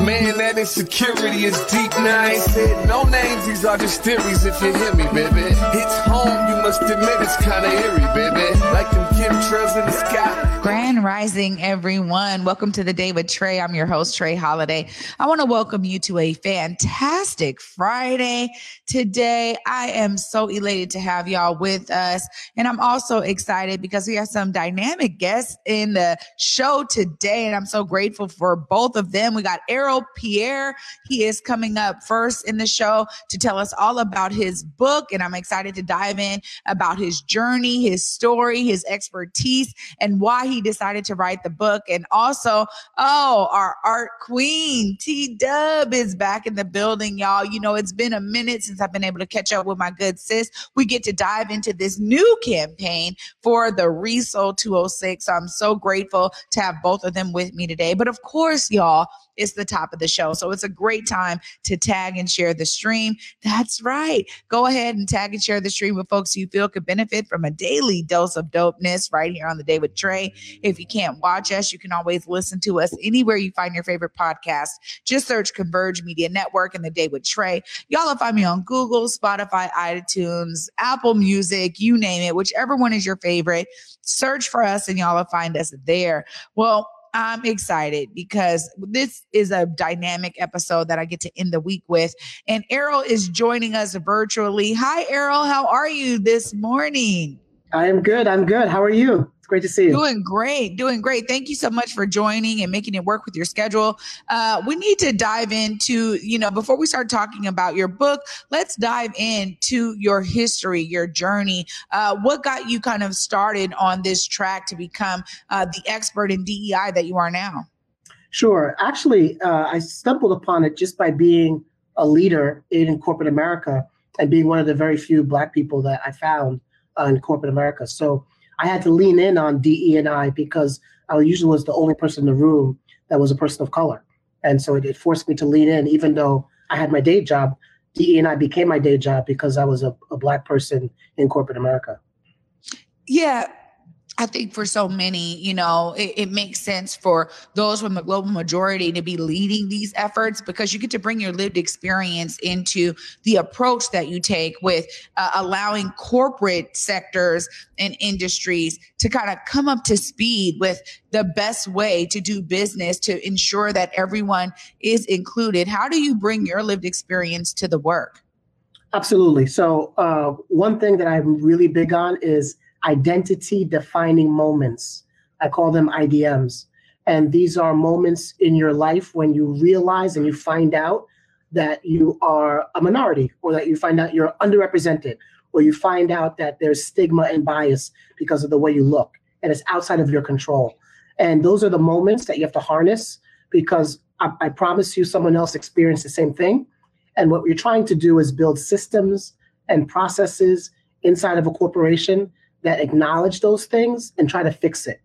Man, that insecurity is deep. Now I said no names. These are just theories. If you hear me, baby, it's home. You must admit it's kind of eerie, baby. Like them chemtrails in the sky. Grand Rising, everyone. Welcome to the day with Trae. I'm your host, Trae Holiday. I want to welcome you to a fantastic Friday today. I am so elated to have y'all with us. And I'm also excited because we have some dynamic guests in the show today. And I'm so grateful for both of them. We got Pierre. He is coming up first in the show to tell us all about his book. And I'm excited to dive in about his journey, his story, his expertise, and why he he decided to write the book. And also, oh, our art queen, T Dub, is back in the building, y'all. You know, it's been a minute since I've been able to catch up with my good sis. We get to dive into this new campaign for the Resole 206. So I'm so grateful to have both of them with me today. But of course, y'all, it's the top of the show. So it's a great time to tag and share the stream. That's right. Go ahead and tag and share the stream with folks you feel could benefit from a daily dose of dopeness right here on the day with Trae. If you can't watch us, you can always listen to us anywhere you find your favorite podcast. Just search Converge Media Network and the day with Trae. Y'all will find me on Google, Spotify, iTunes, Apple Music, you name it, whichever one is your favorite. Search for us and y'all will find us there. Well, I'm excited because this is a dynamic episode that I get to end the week with. And Errol is joining us virtually. Hi, Errol. How are you this morning? I am good. I'm good. How are you? It's great to see you. Doing great. Doing great. Thank you so much for joining and making it work with your schedule. Uh, we need to dive into, you know, before we start talking about your book, let's dive into your history, your journey. Uh, what got you kind of started on this track to become uh, the expert in DEI that you are now? Sure. Actually, uh, I stumbled upon it just by being a leader in corporate America and being one of the very few Black people that I found uh, in corporate America. So I had to lean in on DE and I because I usually was the only person in the room that was a person of color, and so it, it forced me to lean in, even though I had my day job. DE and I became my day job because I was a, a black person in corporate America. Yeah, I think for so many, you know, it, it, makes sense for those from the global majority to be leading these efforts because you get to bring your lived experience into the approach that you take with uh, allowing corporate sectors and industries to kind of come up to speed with the best way to do business to ensure that everyone is included. How do you bring your lived experience to the work? Absolutely. So, uh, one thing that I'm really big on is identity defining moments. I call them IDMs. And these are moments in your life when you realize and you find out that you are a minority or that you find out you're underrepresented or you find out that there's stigma and bias because of the way you look and it's outside of your control. And those are the moments that you have to harness because I, I promise you someone else experienced the same thing. And what you're trying to do is build systems and processes inside of a corporation that acknowledge those things and try to fix it.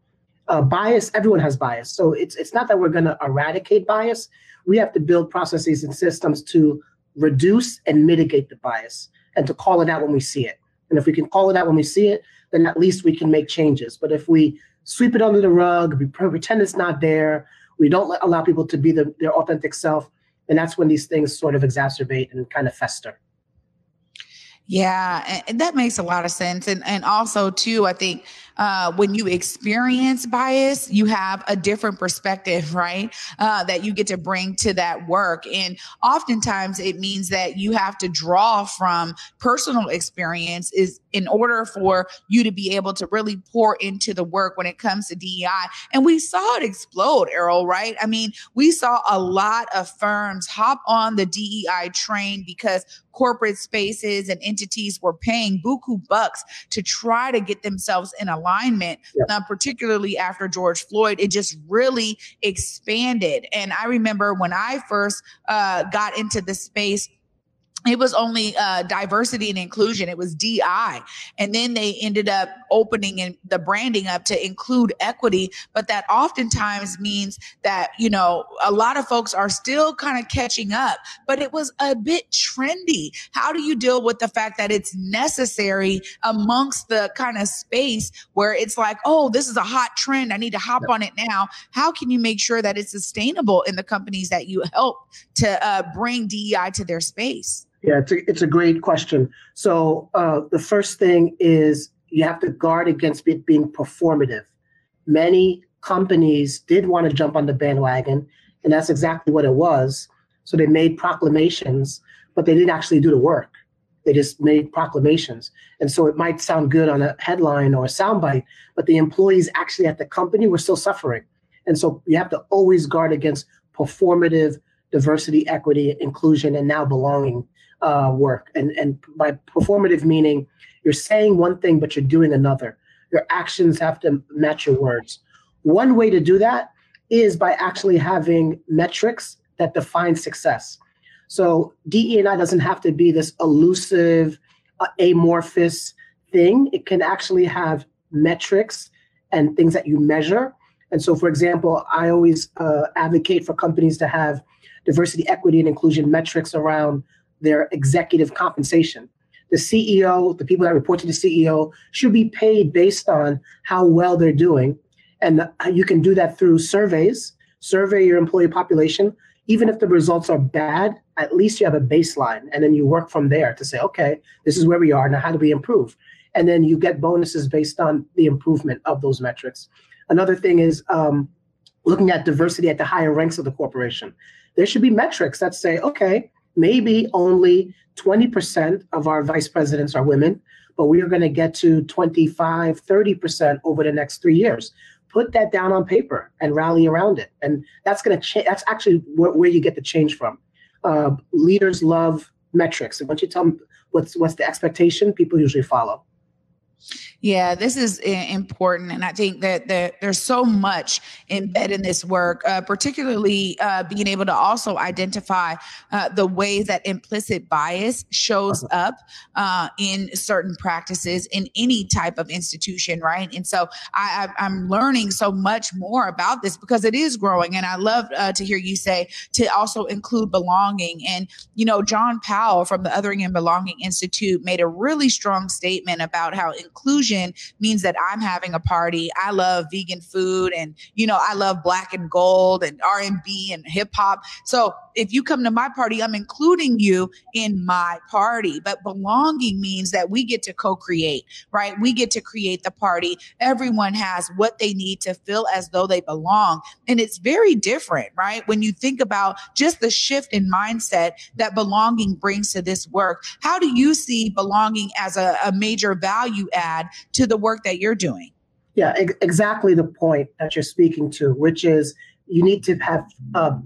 Uh, bias, everyone has bias. So it's, it's not that we're going to eradicate bias. We have to build processes and systems to reduce and mitigate the bias and to call it out when we see it. And if we can call it out when we see it, then at least we can make changes. But if we sweep it under the rug, we pretend it's not there, we don't allow people to be the, their authentic self, and that's when these things sort of exacerbate and kind of fester. Yeah, that makes a lot of sense. And and also too, I think uh, when you experience bias, you have a different perspective, right? Uh, that you get to bring to that work. And oftentimes it means that you have to draw from personal experience is in order for you to be able to really pour into the work when it comes to DEI. And we saw it explode, Errol, right? I mean, we saw a lot of firms hop on the DEI train because corporate spaces and entities were paying buku bucks to try to get themselves in alignment, yeah. uh, particularly after George Floyd. It just really expanded. And I remember when I first uh, got into the space it was only uh, diversity and inclusion. It was DI. And then they ended up opening and the branding up to include equity. But that oftentimes means that, you know, a lot of folks are still kind of catching up, but it was a bit trendy. How do you deal with the fact that it's necessary amongst the kind of space where it's like, oh, this is a hot trend. I need to hop on it now. How can you make sure that it's sustainable in the companies that you help to uh, bring DEI to their space? Yeah, it's a, it's a great question. So uh, the first thing is you have to guard against it being performative. Many companies did want to jump on the bandwagon, and that's exactly what it was. So they made proclamations, but they didn't actually do the work. They just made proclamations. And so it might sound good on a headline or a soundbite, but the employees actually at the company were still suffering. And so you have to always guard against performative diversity, equity, inclusion, and now belonging uh, work. And, and by performative meaning, you're saying one thing, but you're doing another. Your actions have to match your words. One way to do that is by actually having metrics that define success. So DE&I doesn't have to be this elusive, uh, amorphous thing. It can actually have metrics and things that you measure. And so, for example, I always uh, advocate for companies to have diversity, equity, and inclusion metrics around their executive compensation. The CEO, the people that report to the CEO, should be paid based on how well they're doing. And you can do that through surveys, survey your employee population. Even if the results are bad, at least you have a baseline. And then you work from there to say, okay, this is where we are. Now, how do we improve? And then you get bonuses based on the improvement of those metrics. Another thing is um, looking at diversity at the higher ranks of the corporation. There should be metrics that say, okay, maybe only 20% of our vice presidents are women, but we are going to get to 25, 30% over the next three years. Put that down on paper and rally around it. And that's going to change. That's actually where, where, you get the change from. Uh, leaders love metrics. And once you tell them what's, what's the expectation, people usually follow. Yeah, this is important. And I think that, that there's so much embedded in this work, uh, particularly uh, being able to also identify uh, the ways that implicit bias shows uh-huh. up uh, in certain practices in any type of institution, right? And so I, am learning so much more about this because it is growing. And I love uh, to hear you say to also include belonging. And, you know, John Powell from the Othering and Belonging Institute made a really strong statement about how inclusion inclusion means that I'm having a party. I love vegan food and, you know, I love black and gold and R&B and hip hop. So if you come to my party, I'm including you in my party. But belonging means that we get to co-create, right? We get to create the party. Everyone has what they need to feel as though they belong. And it's very different, right? When you think about just the shift in mindset that belonging brings to this work. How do you see belonging as a, a major value add to the work that you're doing. Yeah, ex- exactly the point that you're speaking to, which is you need to have uh,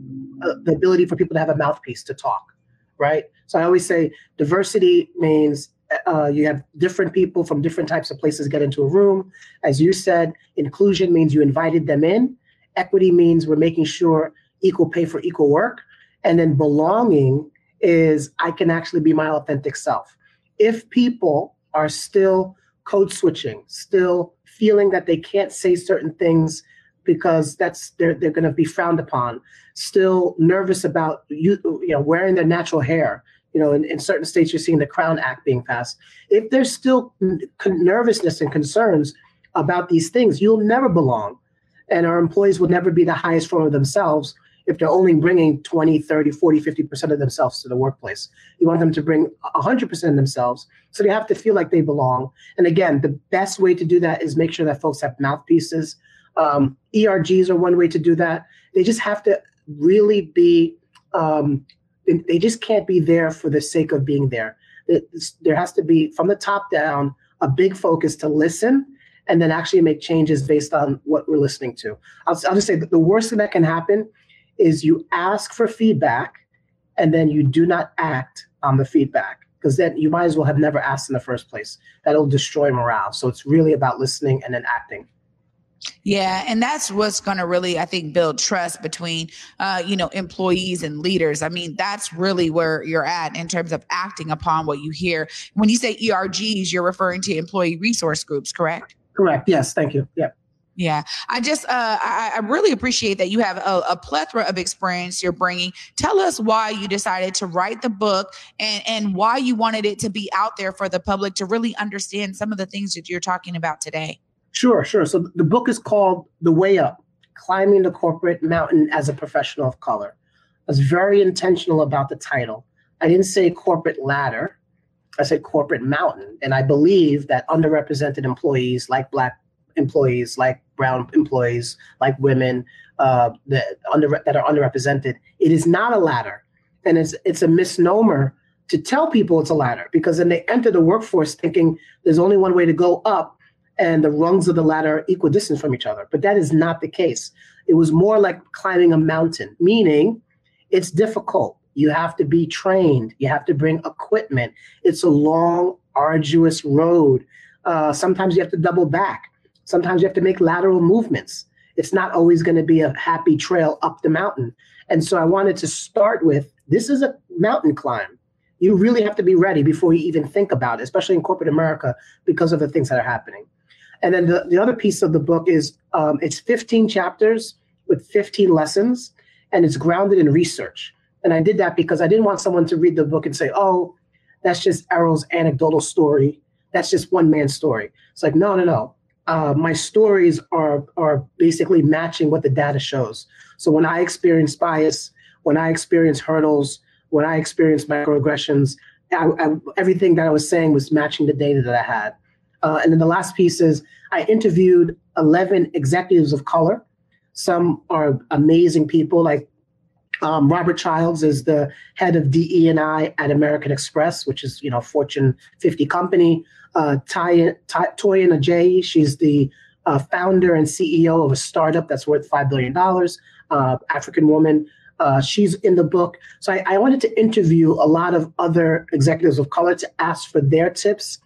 uh, the ability for people to have a mouthpiece to talk, right? So I always say diversity means uh, you have different people from different types of places get into a room. As you said, inclusion means you invited them in. Equity means we're making sure equal pay for equal work. And then belonging is I can actually be my authentic self. If people are still code switching, still feeling that they can't say certain things because that's they're they're going to be frowned upon, still nervous about you you know wearing their natural hair. You know, in, in certain states, you're seeing the Crown Act being passed. If there's still nervousness and concerns about these things, you'll never belong. And our employees will never be the highest form of themselves if they're only bringing 20, 30, 40, 50% of themselves to the workplace. You want them to bring 100% of themselves. So they have to feel like they belong. And again, the best way to do that is make sure that folks have mouthpieces. Um, ERGs are one way to do that. They just have to really be, um, they just can't be there for the sake of being there. There has to be, from the top down, a big focus to listen and then actually make changes based on what we're listening to. I'll, I'll just say the worst thing that can happen is you ask for feedback and then you do not act on the feedback because then you might as well have never asked in the first place. That'll destroy morale. So it's really about listening and then acting. Yeah, and that's what's going to really, I think, build trust between, uh, you know, employees and leaders. I mean, that's really where you're at in terms of acting upon what you hear. When you say ERGs, you're referring to employee resource groups, correct? Correct. Yes. Thank you. Yeah. Yeah, I just uh, I, I, really appreciate that you have a, a, plethora of experience you're bringing. Tell us why you decided to write the book and and why you wanted it to be out there for the public to really understand some of the things that you're talking about today. Sure, sure. So the book is called The Way Up Climbing the Corporate Mountain as a Professional of Color. I was very intentional about the title. I didn't say corporate ladder, I said corporate mountain. And I believe that underrepresented employees, like Black employees, like Brown employees, like women uh, that, under, that are underrepresented, it is not a ladder. And it's, it's a misnomer to tell people it's a ladder because then they enter the workforce thinking there's only one way to go up and the rungs of the ladder are equidistant from each other. But that is not the case. It was more like climbing a mountain, meaning it's difficult. You have to be trained, you have to bring equipment. It's a long, arduous road. Uh, sometimes you have to double back, sometimes you have to make lateral movements. It's not always going to be a happy trail up the mountain. And so I wanted to start with this is a mountain climb. You really have to be ready before you even think about it, especially in corporate America, because of the things that are happening. And then the, the other piece of the book is um, it's 15 chapters with 15 lessons, and it's grounded in research. And I did that because I didn't want someone to read the book and say, oh, that's just Errol's anecdotal story. That's just one man's story. It's like, no, no, no. Uh, my stories are are basically matching what the data shows. So when I experience bias, when I experience hurdles, when I experience microaggressions, I, I, everything that I was saying was matching the data that I had. Uh, and then the last piece is I interviewed 11 executives of color. Some are amazing people, like um, Robert Childs is the head of DE&I at American Express, which is you know Fortune 50 company. Uh, Ty, Ty, Toyin she's the uh, founder and CEO of a startup that's worth five billion dollars. Uh, African woman. Uh, she's in the book. So I, I, wanted to interview a lot of other executives of color to ask for their tips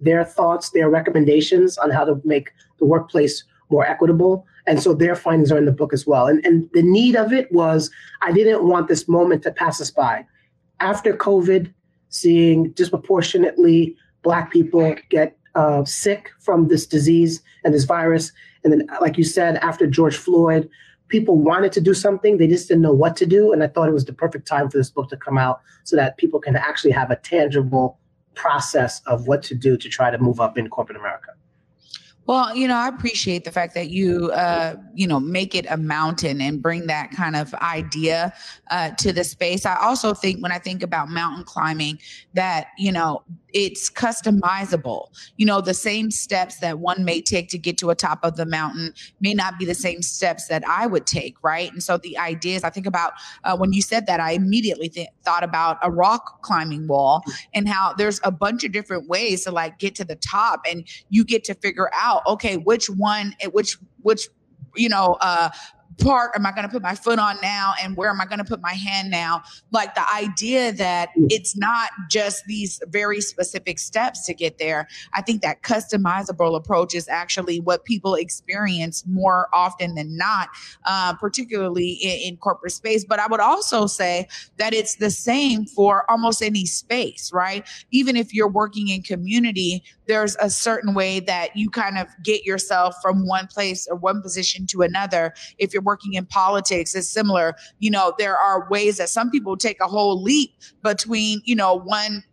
their thoughts, their recommendations on how to make the workplace more equitable. And so their findings are in the book as well. And, and the need of it was I didn't want this moment to pass us by. After COVID, seeing disproportionately Black people get uh, sick from this disease and this virus. And then, like you said, after George Floyd, people wanted to do something, they just didn't know what to do. And I thought it was the perfect time for this book to come out so that people can actually have a tangible process of what to do to try to move up in corporate America? Well, you know, I appreciate the fact that you, uh, you know, make it a mountain and bring that kind of idea uh, to the space. I also think when I think about mountain climbing, that you know, it's customizable. You know, the same steps that one may take to get to a top of the mountain may not be the same steps that I would take, right? And so the idea is, I think about uh, when you said that, I immediately th- thought about a rock climbing wall and how there's a bunch of different ways to like get to the top, and you get to figure out, okay, which one, which which you know uh part am I going to put my foot on now and where am I going to put my hand now? Like the idea that mm. it's not just these very specific steps to get there. I think that customizable approach is actually what people experience more often than not, uh, particularly in, in corporate space. But I would also say that it's the same for almost any space, right? Even if you're working in community, there's a certain way that you kind of get yourself from one place or one position to another. If you're working in politics it's similar. You know, there are ways that some people take a whole leap between, you know, one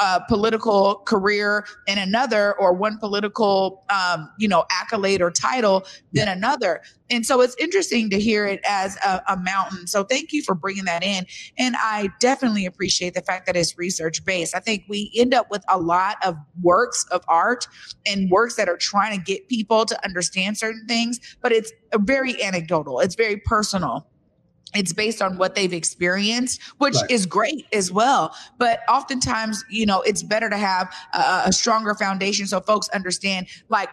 uh, political career in another, or one political, um, you know, accolade or title than another. And so it's interesting to hear it as a, a, mountain. So thank you for bringing that in. And I definitely appreciate the fact that it's research based. I think we end up with a lot of works of art and works that are trying to get people to understand certain things, but it's very anecdotal. It's very personal it's based on what they've experienced, which right. is great as well. But oftentimes, you know, it's better to have a, a, stronger foundation so folks understand, like,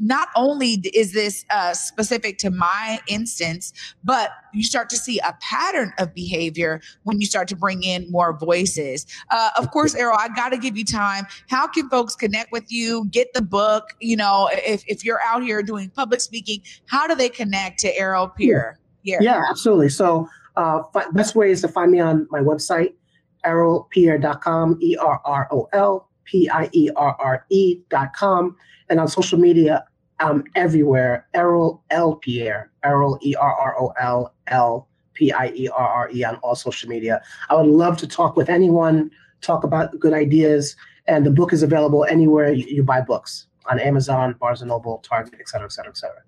not only is this uh, specific to my instance, but you start to see a pattern of behavior when you start to bring in more voices. Uh, of course, Errol, I got to give you time. How can folks connect with you, get the book? You know, if, if you're out here doing public speaking, how do they connect to Errol Pierre? Yeah, yeah absolutely. So, uh, best way is to find me on my website, errolpierre.com, E R R O L P I E R R E.com. And on social media, I'm everywhere. Errol L. Pierre, Errol E R R O L L P I E R R E on all social media. I would love to talk with anyone, talk about good ideas. And the book is available anywhere you, you buy books on Amazon, Barnes and Noble, Target, et cetera, et cetera, et cetera.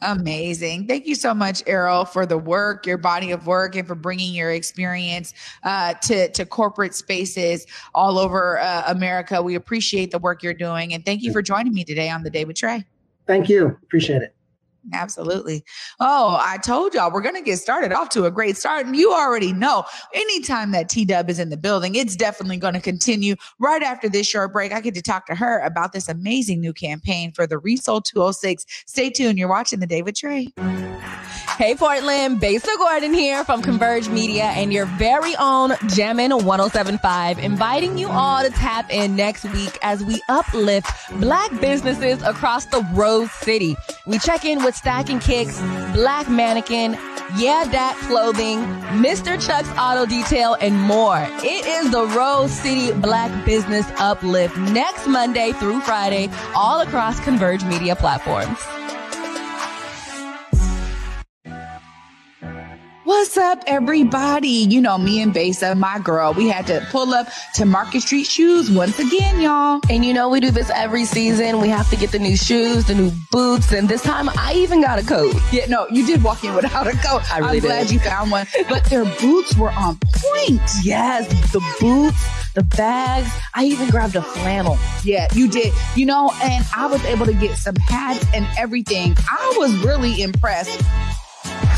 Amazing. Thank you so much, Errol, for the work, your body of work, and for bringing your experience uh, to, to corporate spaces all over uh, America. We appreciate the work you're doing. And thank you for joining me today on The Day with Trae. Thank you. Appreciate it. Absolutely. Oh, I told y'all we're going to get started off to a great start. And you already know anytime that T Dub is in the building, it's definitely going to continue. Right after this short break, I get to talk to her about this amazing new campaign for the Resole 206. Stay tuned. You're watching The Day with Trae. Hey Portland, Besa Gordon here from Converge Media and your very own Jammin' 1075, inviting you all to tap in next week as we uplift black businesses across the Rose City. We check in with Stacking Kicks, Black Mannequin, Yeah Dat Clothing, Mr. Chuck's Auto Detail, and more. It is the Rose City Black Business Uplift next Monday through Friday, all across Converge Media platforms. Up, everybody? You know, me and Besa, my girl, we had to pull up to Market Street Shoes once again, y'all. And you know, we do this every season. We have to get the new shoes, the new boots, and this time I even got a coat. Yeah, no, you did walk in without a coat. I really I'm glad you found one. But their boots were on point. Yes, the boots, the bags. I even grabbed a flannel. Yeah, you did. You know, and I was able to get some hats and everything. I was really impressed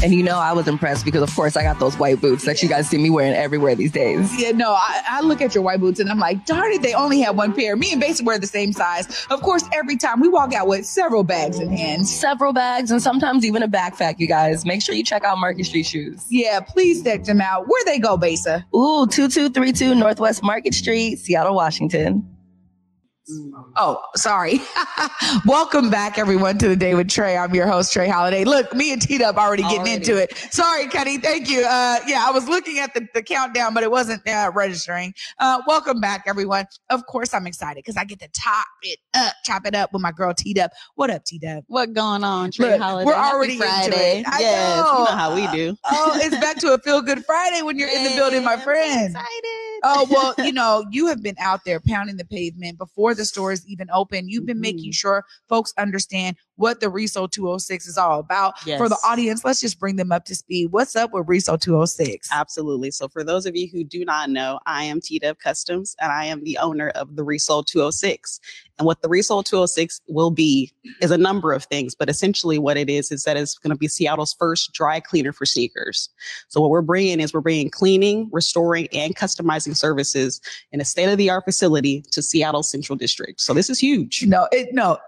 and you know, I was impressed because, of course, I got those white boots that you guys see me wearing everywhere these days. Yeah, no, I, I look at your white boots and I'm like, darn it, they only have one pair. Me and Besa wear the same size. Of course, every time we walk out with several bags in hand. Several bags and sometimes even a backpack, you guys. Make sure you check out Market Street Shoes. Yeah, please check them out. Where they go, Besa? Ooh, 2232 Northwest Market Street, Seattle, Washington. Oh, sorry. Welcome back, everyone, to the day with Trae. I'm your host, Trae Holiday. Look, me and T Up already getting already. into it. Sorry, Cuddy. Thank you. Uh, yeah, I was looking at the, the countdown, but it wasn't uh, registering. Uh, welcome back, everyone. Of course, I'm excited because I get to top it up, chop it up with my girl T Dub. What up, T Dub? What going on, Trae Look, Holiday? We're already Happy Friday. yes, know. you know how we do. oh, it's back to a feel good Friday when you're in the building, my friend. Excited. Oh well, you know, you have been out there pounding the pavement before the stores even open. You've been mm-hmm. making sure folks understand what the Resole 206 is all about. Yes. For the audience, let's just bring them up to speed. What's up with Resole 206? Absolutely. So for those of you who do not know, I am T Customs and I am the owner of the Resole 206. And what the Resole 206 will be is a number of things, but essentially what it is is that it's going to be Seattle's first dry cleaner for sneakers. So what we're bringing is we're bringing cleaning, restoring, and customizing services in a state of the art facility to Seattle Central District. So this is huge. No, it, no,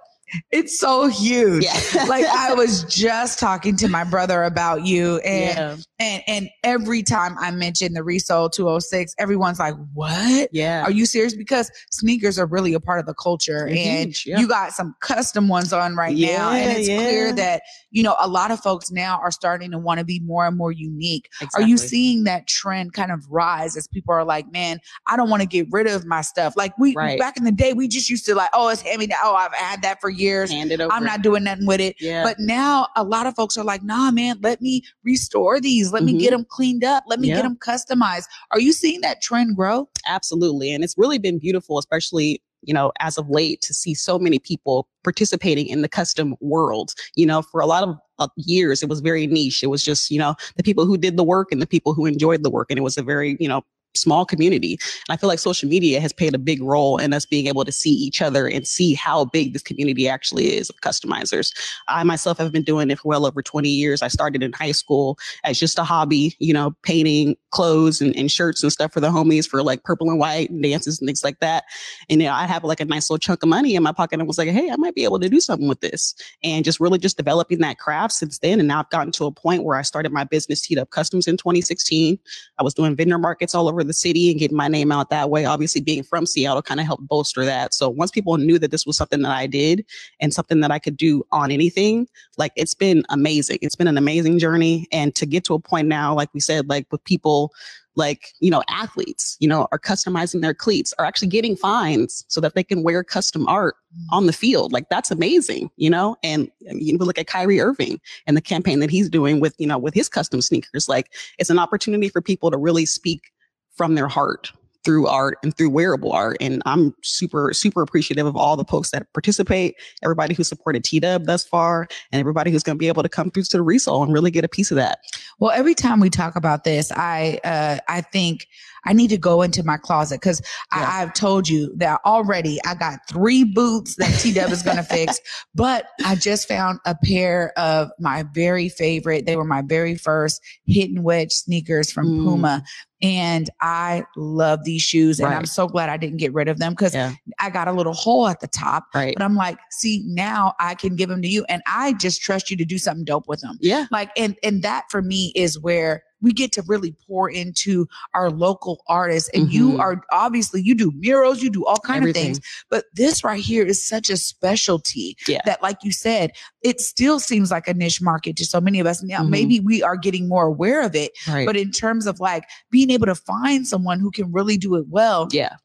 it's so huge. Yeah. like I was just talking to my brother about you and yeah. and and every time I mention the Resole 206, everyone's like, "What? Yeah. Are you serious?" Because sneakers are really a part of the culture They're and huge, yeah. you got some custom ones on right now and it's clear that, you know, a lot of folks now are starting to want to be more and more unique. Exactly. Are you seeing that trend kind of rise as people are like, "Man, I don't want to get rid of my stuff." Like we right. back in the day, we just used to like, "Oh, it's hand me down. Oh, I've had that for years." Years. Hand it over. I'm not doing nothing with it. Yeah. But now a lot of folks are like, nah, man, let me restore these. Let mm-hmm. me get them cleaned up. Let me yeah. get them customized. Are you seeing that trend grow? Absolutely. And it's really been beautiful, especially you know, as of late to see so many people participating in the custom world. You know, for a lot of uh, years, it was very niche. It was just, you know, the people who did the work and the people who enjoyed the work. And it was a very, you know, small community. And I feel like social media has played a big role in us being able to see each other and see how big this community actually is of customizers. I myself have been doing it for well over 20 years. I started in high school as just a hobby, you know, painting clothes and, and shirts and stuff for the homies for like purple and white and dances and things like that. And you know, I have like a nice little chunk of money in my pocket and was like, hey, I might be able to do something with this. And just really just developing that craft since then. And now I've gotten to a point where I started my business Heat Up Customs in 2016. I was doing vendor markets all over the city and getting my name out that way. Obviously, being from Seattle kind of helped bolster that. So once people knew that this was something that I did and something that I could do on anything, like it's been amazing. It's been an amazing journey. And to get to a point now, like we said, like with people like you know athletes you know are customizing their cleats are actually getting fines so that they can wear custom art mm. on the field like that's amazing you know and you look at Kyrie Irving and the campaign that he's doing with you know with his custom sneakers like it's an opportunity for people to really speak from their heart through art and through wearable art. And I'm super, super appreciative of all the folks that participate, everybody who supported T-Dub thus far, and everybody who's going to be able to come through to the resole and really get a piece of that. Well, every time we talk about this, I, uh, I think I need to go into my closet because yeah. I've told you that already I got three boots that T-Dub is going to fix, but I just found a pair of my very favorite. They were my very first hidden wedge sneakers from mm. Puma and I love these shoes. And right. I'm so glad I didn't get rid of them because yeah. I got a little hole at the top. Right. But I'm like, see, now I can give them to you. And I just trust you to do something dope with them. Yeah. Like, and and that for me is where we get to really pour into our local artists. And mm-hmm. you are obviously you do murals, you do all kind Everything. of things. But this right here is such a specialty yeah. that, like you said, it still seems like a niche market to so many of us. Now, mm-hmm. maybe we are getting more aware of it. Right. But in terms of like being able to find someone who can really do it well. Yeah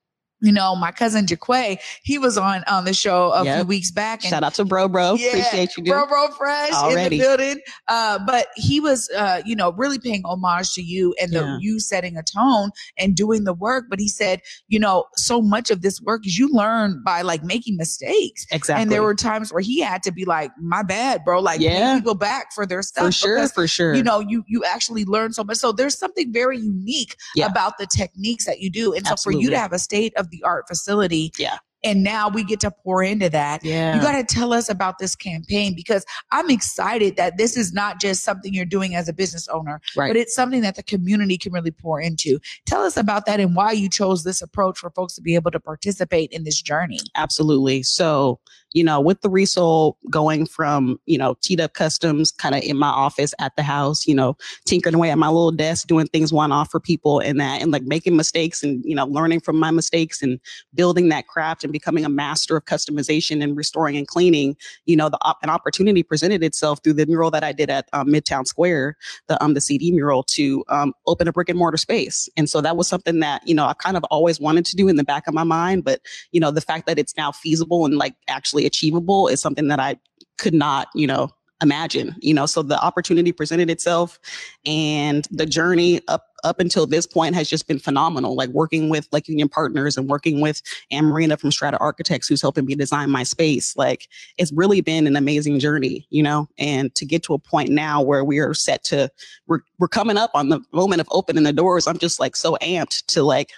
you know, my cousin Jaquay, he was on on the show a yep. few weeks back. And Shout out to Bro Bro. Yeah, Appreciate you, dude. Bro Bro Fresh Already. in the building. Uh, but he was, uh, you know, really paying homage to you and the yeah. you setting a tone and doing the work. But he said, you know, so much of this work is you learn by like making mistakes. Exactly. And there were times where he had to be like, my bad, bro. Like, yeah. people back for their stuff. For sure, because, for sure. You know, you you actually learn so much. So there's something very unique yeah. about the techniques that you do. And Absolutely. so for you to have a state of the art facility yeah. And now we get to pour into that. Yeah. You got to tell us about this campaign because I'm excited that this is not just something you're doing as a business owner, right. but it's something that the community can really pour into. Tell us about that and why you chose this approach for folks to be able to participate in this journey. Absolutely. So, you know, with the resole going from, you know, teed up customs kind of in my office at the house, you know, tinkering away at my little desk, doing things one off for people and that, and like making mistakes and, you know, learning from my mistakes and building that craft and becoming a master of customization and restoring and cleaning, you know, the an opportunity presented itself through the mural that I did at um, Midtown Square, the, um, the CD mural to um, open a brick and mortar space. And so that was something that, you know, I kind of always wanted to do in the back of my mind, but, you know, the fact that it's now feasible and like actually achievable is something that I could not, you know, imagine, you know, so the opportunity presented itself and the journey up up until this point has just been phenomenal. Like working with like union partners and working with Ann Marina from Strata Architects, who's helping me design my space. Like it's really been an amazing journey, you know, and to get to a point now where we are set to, we're, we're coming up on the moment of opening the doors. I'm just like so amped to like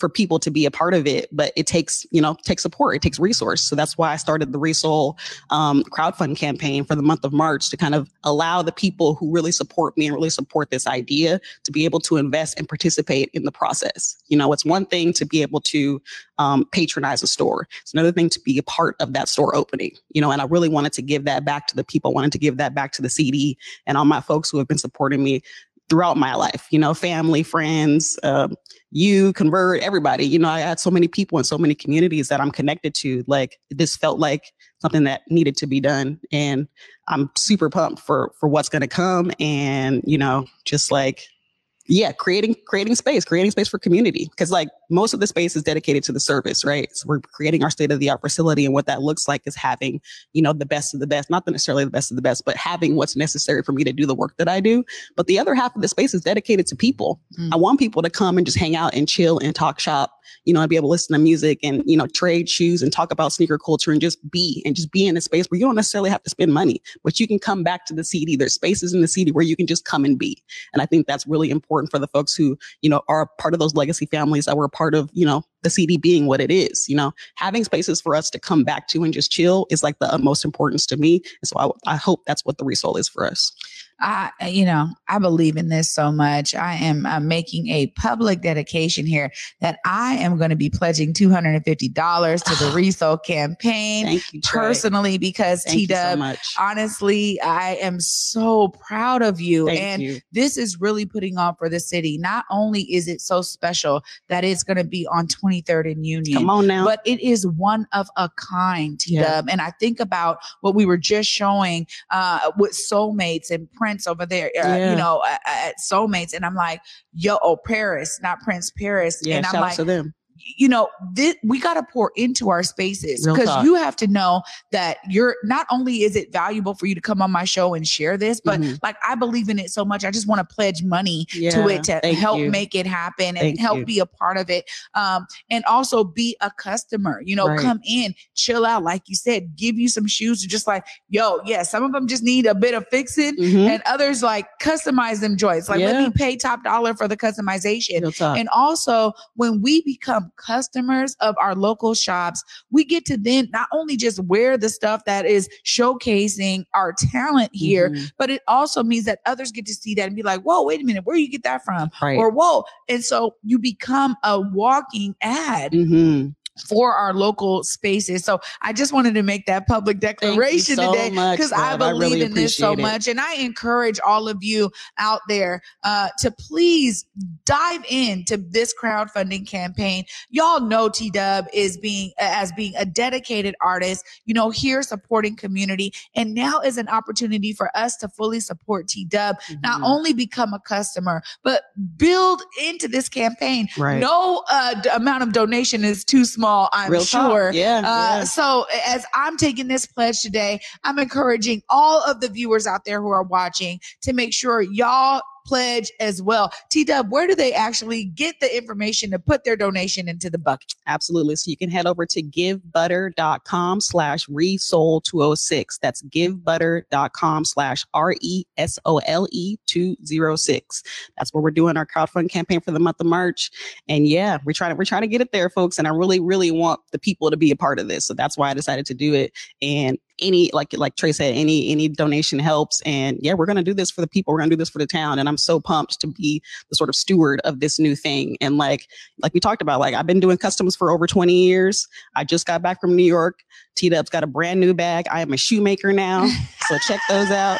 for people to be a part of it, but it takes, you know, takes support, it takes resource. So that's why I started the Resole um, crowdfund campaign for the month of March to kind of allow the people who really support me and really support this idea to be able to invest and participate in the process. You know, it's one thing to be able to um, patronize a store. It's another thing to be a part of that store opening, you know, and I really wanted to give that back to the people, I wanted to give that back to the CD and all my folks who have been supporting me throughout my life, you know, family, friends, um, you convert everybody. You know, I had so many people in so many communities that I'm connected to. Like this felt like something that needed to be done. And I'm super pumped for for what's gonna come. And, you know, just like yeah, creating creating space, creating space for community. Because like most of the space is dedicated to the service, right? So we're creating our state of the art facility, and what that looks like is having, you know, the best of the best, not necessarily the best of the best, but having what's necessary for me to do the work that I do. But the other half of the space is dedicated to people. Mm. I want people to come and just hang out and chill and talk shop you know, and be able to listen to music and, you know, trade shoes and talk about sneaker culture and just be and just be in a space where you don't necessarily have to spend money, but you can come back to the city. There's spaces in the city where you can just come and be. And I think that's really important for the folks who, you know, are part of those legacy families that were part of, you know, the CD being what it is, you know, having spaces for us to come back to and just chill is like the utmost importance to me. And so I, I hope that's what the resole is for us. I, you know, I believe in this so much. I am uh, making a public dedication here that I am going to be pledging two hundred and fifty dollars to the Resole campaign. Thank you, Trae. personally, because T so much. honestly, I am so proud of you. Thank and you. this is really putting on for the city. Not only is it so special that it's going to be on 23rd and Union, Come on now. but it is one of a kind, Yeah. And I think about what we were just showing uh, with Soulmates and Prince over there, uh, Yeah. you know, uh, at Soulmates. And I'm like, yo, oh, Paris, not Prince, Paris. yeah, and I'm shout out like, to them. You know, this, we got to pour into our spaces because you have to know that you're not only is it valuable for you to come on my show and share this, but Mhm. like I believe in it so much. I just want to pledge money to it to help you. make it happen and Thank help you. be a part of it. Um, and also be a customer, you know, Right. come in, chill out. Like you said, give you some shoes to just like, yo, yeah, some of them just need a bit of fixing. Mhm. And others like customize them joints. Like, let me pay top dollar for the customization. And also, when we become customers of our local shops, we get to then not only just wear the stuff that is showcasing our talent here, Mhm. but it also means that others get to see that and be like, whoa, wait a minute, where you get that from? Right. Or whoa. And so you become a walking ad Mhm. For our local spaces. So I just wanted to make that public declaration so today because I love. I believe really in this so it. much. And I encourage all of you out there uh, to please dive into this crowdfunding campaign. Y'all know T Dub is being as being a dedicated artist, you know, here supporting community. And now is an opportunity for us to fully support T Dub, not Mhm. only become a customer, but build into this campaign. Right. No uh, d- amount of donation is too small, I'm Real sure. Yeah. Uh, yeah. So as I'm taking this pledge today, I'm encouraging all of the viewers out there who are watching to make sure y'all pledge as well. T Dub, where do they actually get the information to put their donation into the bucket? Absolutely. So you can head over to givebutter.com slash resole206. That's givebutter.com slash R E S O L E 206. That's where we're doing our crowdfund campaign for the month of March. And yeah, we're trying to, we're trying to get it there, folks. And I really, really want the people to be a part of this. So that's why I decided to do it. And any, like, like Trae said, any, any donation helps. And yeah, we're to do this for the people. We're to do this for the town. And I'm so pumped to be the sort of steward of this new thing. And like, like we talked about, like I've been doing customs for over 20 years. I just got back from New York. T Dub's got a brand new bag. I am a shoemaker now. So check those out.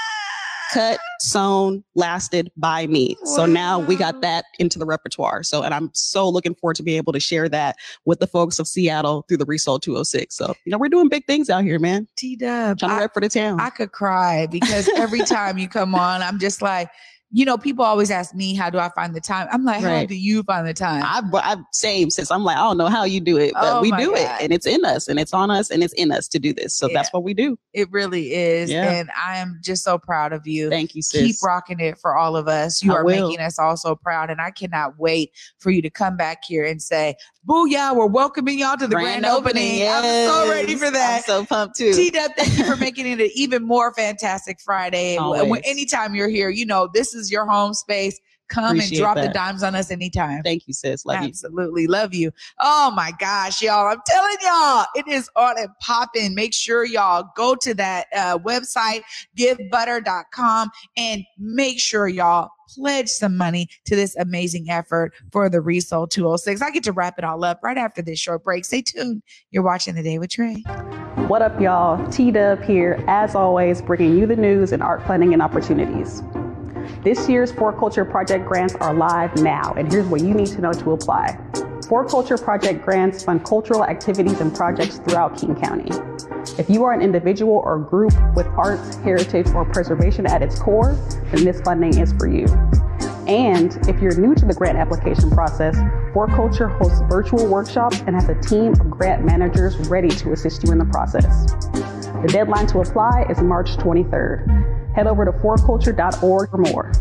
Cut, sewn, lasted by me. So now we got that into the repertoire. So, and I'm so looking forward to be able to share that with the folks of Seattle through the Resole 206. So, you know, we're doing big things out here, man. T Dub, Trying to I, rep for the town. I could cry because every time you come on, I'm just like, you know, people always ask me, how do I find the time? I'm like, how do you find the time? I've, I've same since I'm like, I don't know how you do it, but Oh we do it and it's in us and it's on us and it's in us to do this. So that's what we do. it really is. Yeah. And I am just so proud of you. Thank you, sis. keep rocking it for all of us. You I are will. making us all so proud. And I cannot wait for you to come back here and say, Booyah, we're welcoming y'all to the grand, opening. I'm so ready for that. I'm so pumped too. T Dub, thank you for making it an even more fantastic Friday. Always. When, anytime you're here, you know, this is your home space. Come Appreciate and drop the dimes on us anytime. Thank you, sis. Love you. Absolutely love you. Oh my gosh, y'all. I'm telling y'all, it is on and popping. Make sure y'all go to that uh, website, givebutter.com, and make sure y'all pledge some money to this amazing effort for the Resole 206. I get to wrap it all up right after this short break. Stay tuned. You're watching The Day with Trae. What up, y'all? T Dub here, as always, bringing you the news and art planning and opportunities. This year's For Culture Project grants are live now, and here's what you need to know to apply. For Culture Project grants fund cultural activities and projects throughout King County. If you are an individual or group with arts, heritage, or preservation at its core, then this funding is for you. And if you're new to the grant application process, For Culture hosts virtual workshops and has a team of grant managers ready to assist you in the process. The deadline to apply is March 23rd. Head over to forculture.org for more.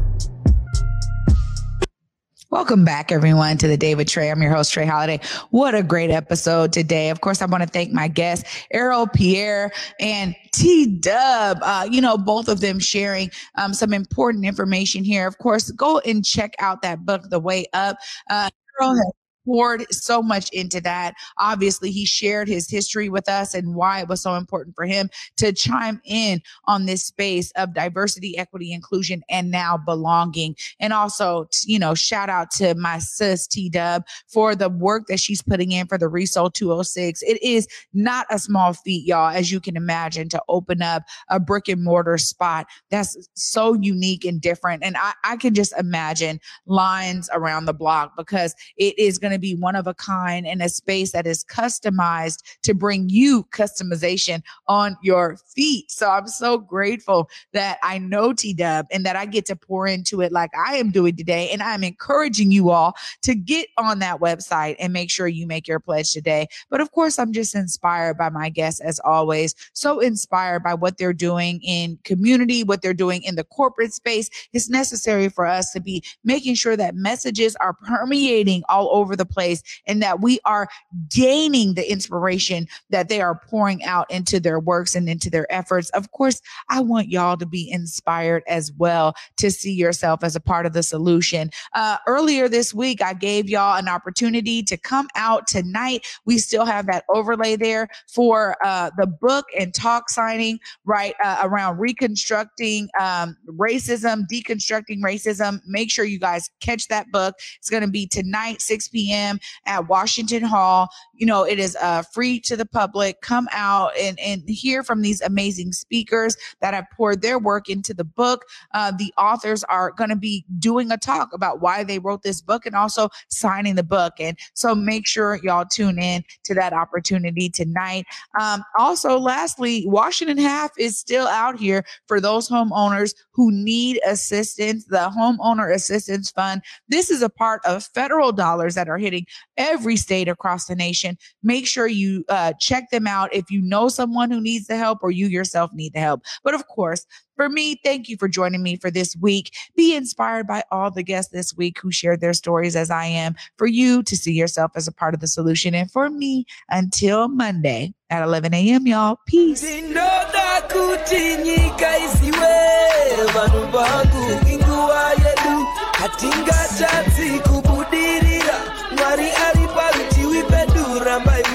Welcome back, everyone, to the Day with Trae. I'm your host, Trae Holiday. What a great episode today. Of course, I want to thank my guests, Errol Pierre and T Dub. Uh, you know, both of them sharing um, some important information here. Of course, go and check out that book, The Way Up. Uh, Errol has poured so much into that. Obviously, he shared his history with us and why it was so important for him to chime in on this space of diversity, equity, inclusion, and now belonging. And also, you know, shout out to my sis T Dub for the work that she's putting in for the Resole 206. It is not a small feat, y'all, as you can imagine, to open up a brick and mortar spot that's so unique and different. And I, I can just imagine lines around the block because it is going to be one of a kind in a space that is customized to bring you customization on your feet. So I'm so grateful that I know T Dub and that I get to pour into it like I am doing today. And I'm encouraging you all to get on that website and make sure you make your pledge today. But of course, I'm just inspired by my guests as always. So inspired by what they're doing in community, what they're doing in the corporate space. It's necessary for us to be making sure that messages are permeating all over the place and that we are gaining the inspiration that they are pouring out into their works and into their efforts. Of course, I want y'all to be inspired as well to see yourself as a part of the solution. Uh, earlier this week, I gave y'all an opportunity to come out tonight. We still have that overlay there for uh, the book and talk signing, right, uh, around reconstructing um, racism, deconstructing racism. Make sure you guys catch that book. It's going to be tonight, 6 p.m p.m. at Washington Hall. You know, it is uh, free to the public. Come out and, and hear from these amazing speakers that have poured their work into the book. Uh, the authors are going to be doing a talk about why they wrote this book and also signing the book. And so make sure y'all tune in to that opportunity tonight. Um, also, lastly, Washington Half is still out here for those homeowners who need assistance. The Homeowner Assistance Fund. This is a part of federal dollars that are hitting every state across the nation. Make sure you uh, check them out if you know someone who needs the help or you yourself need the help. But of course, for me, thank you for joining me for this week. Be inspired by all the guests this week who shared their stories as I am, for you to see yourself as a part of the solution. And for me, until Monday at 11 a.m., y'all, peace.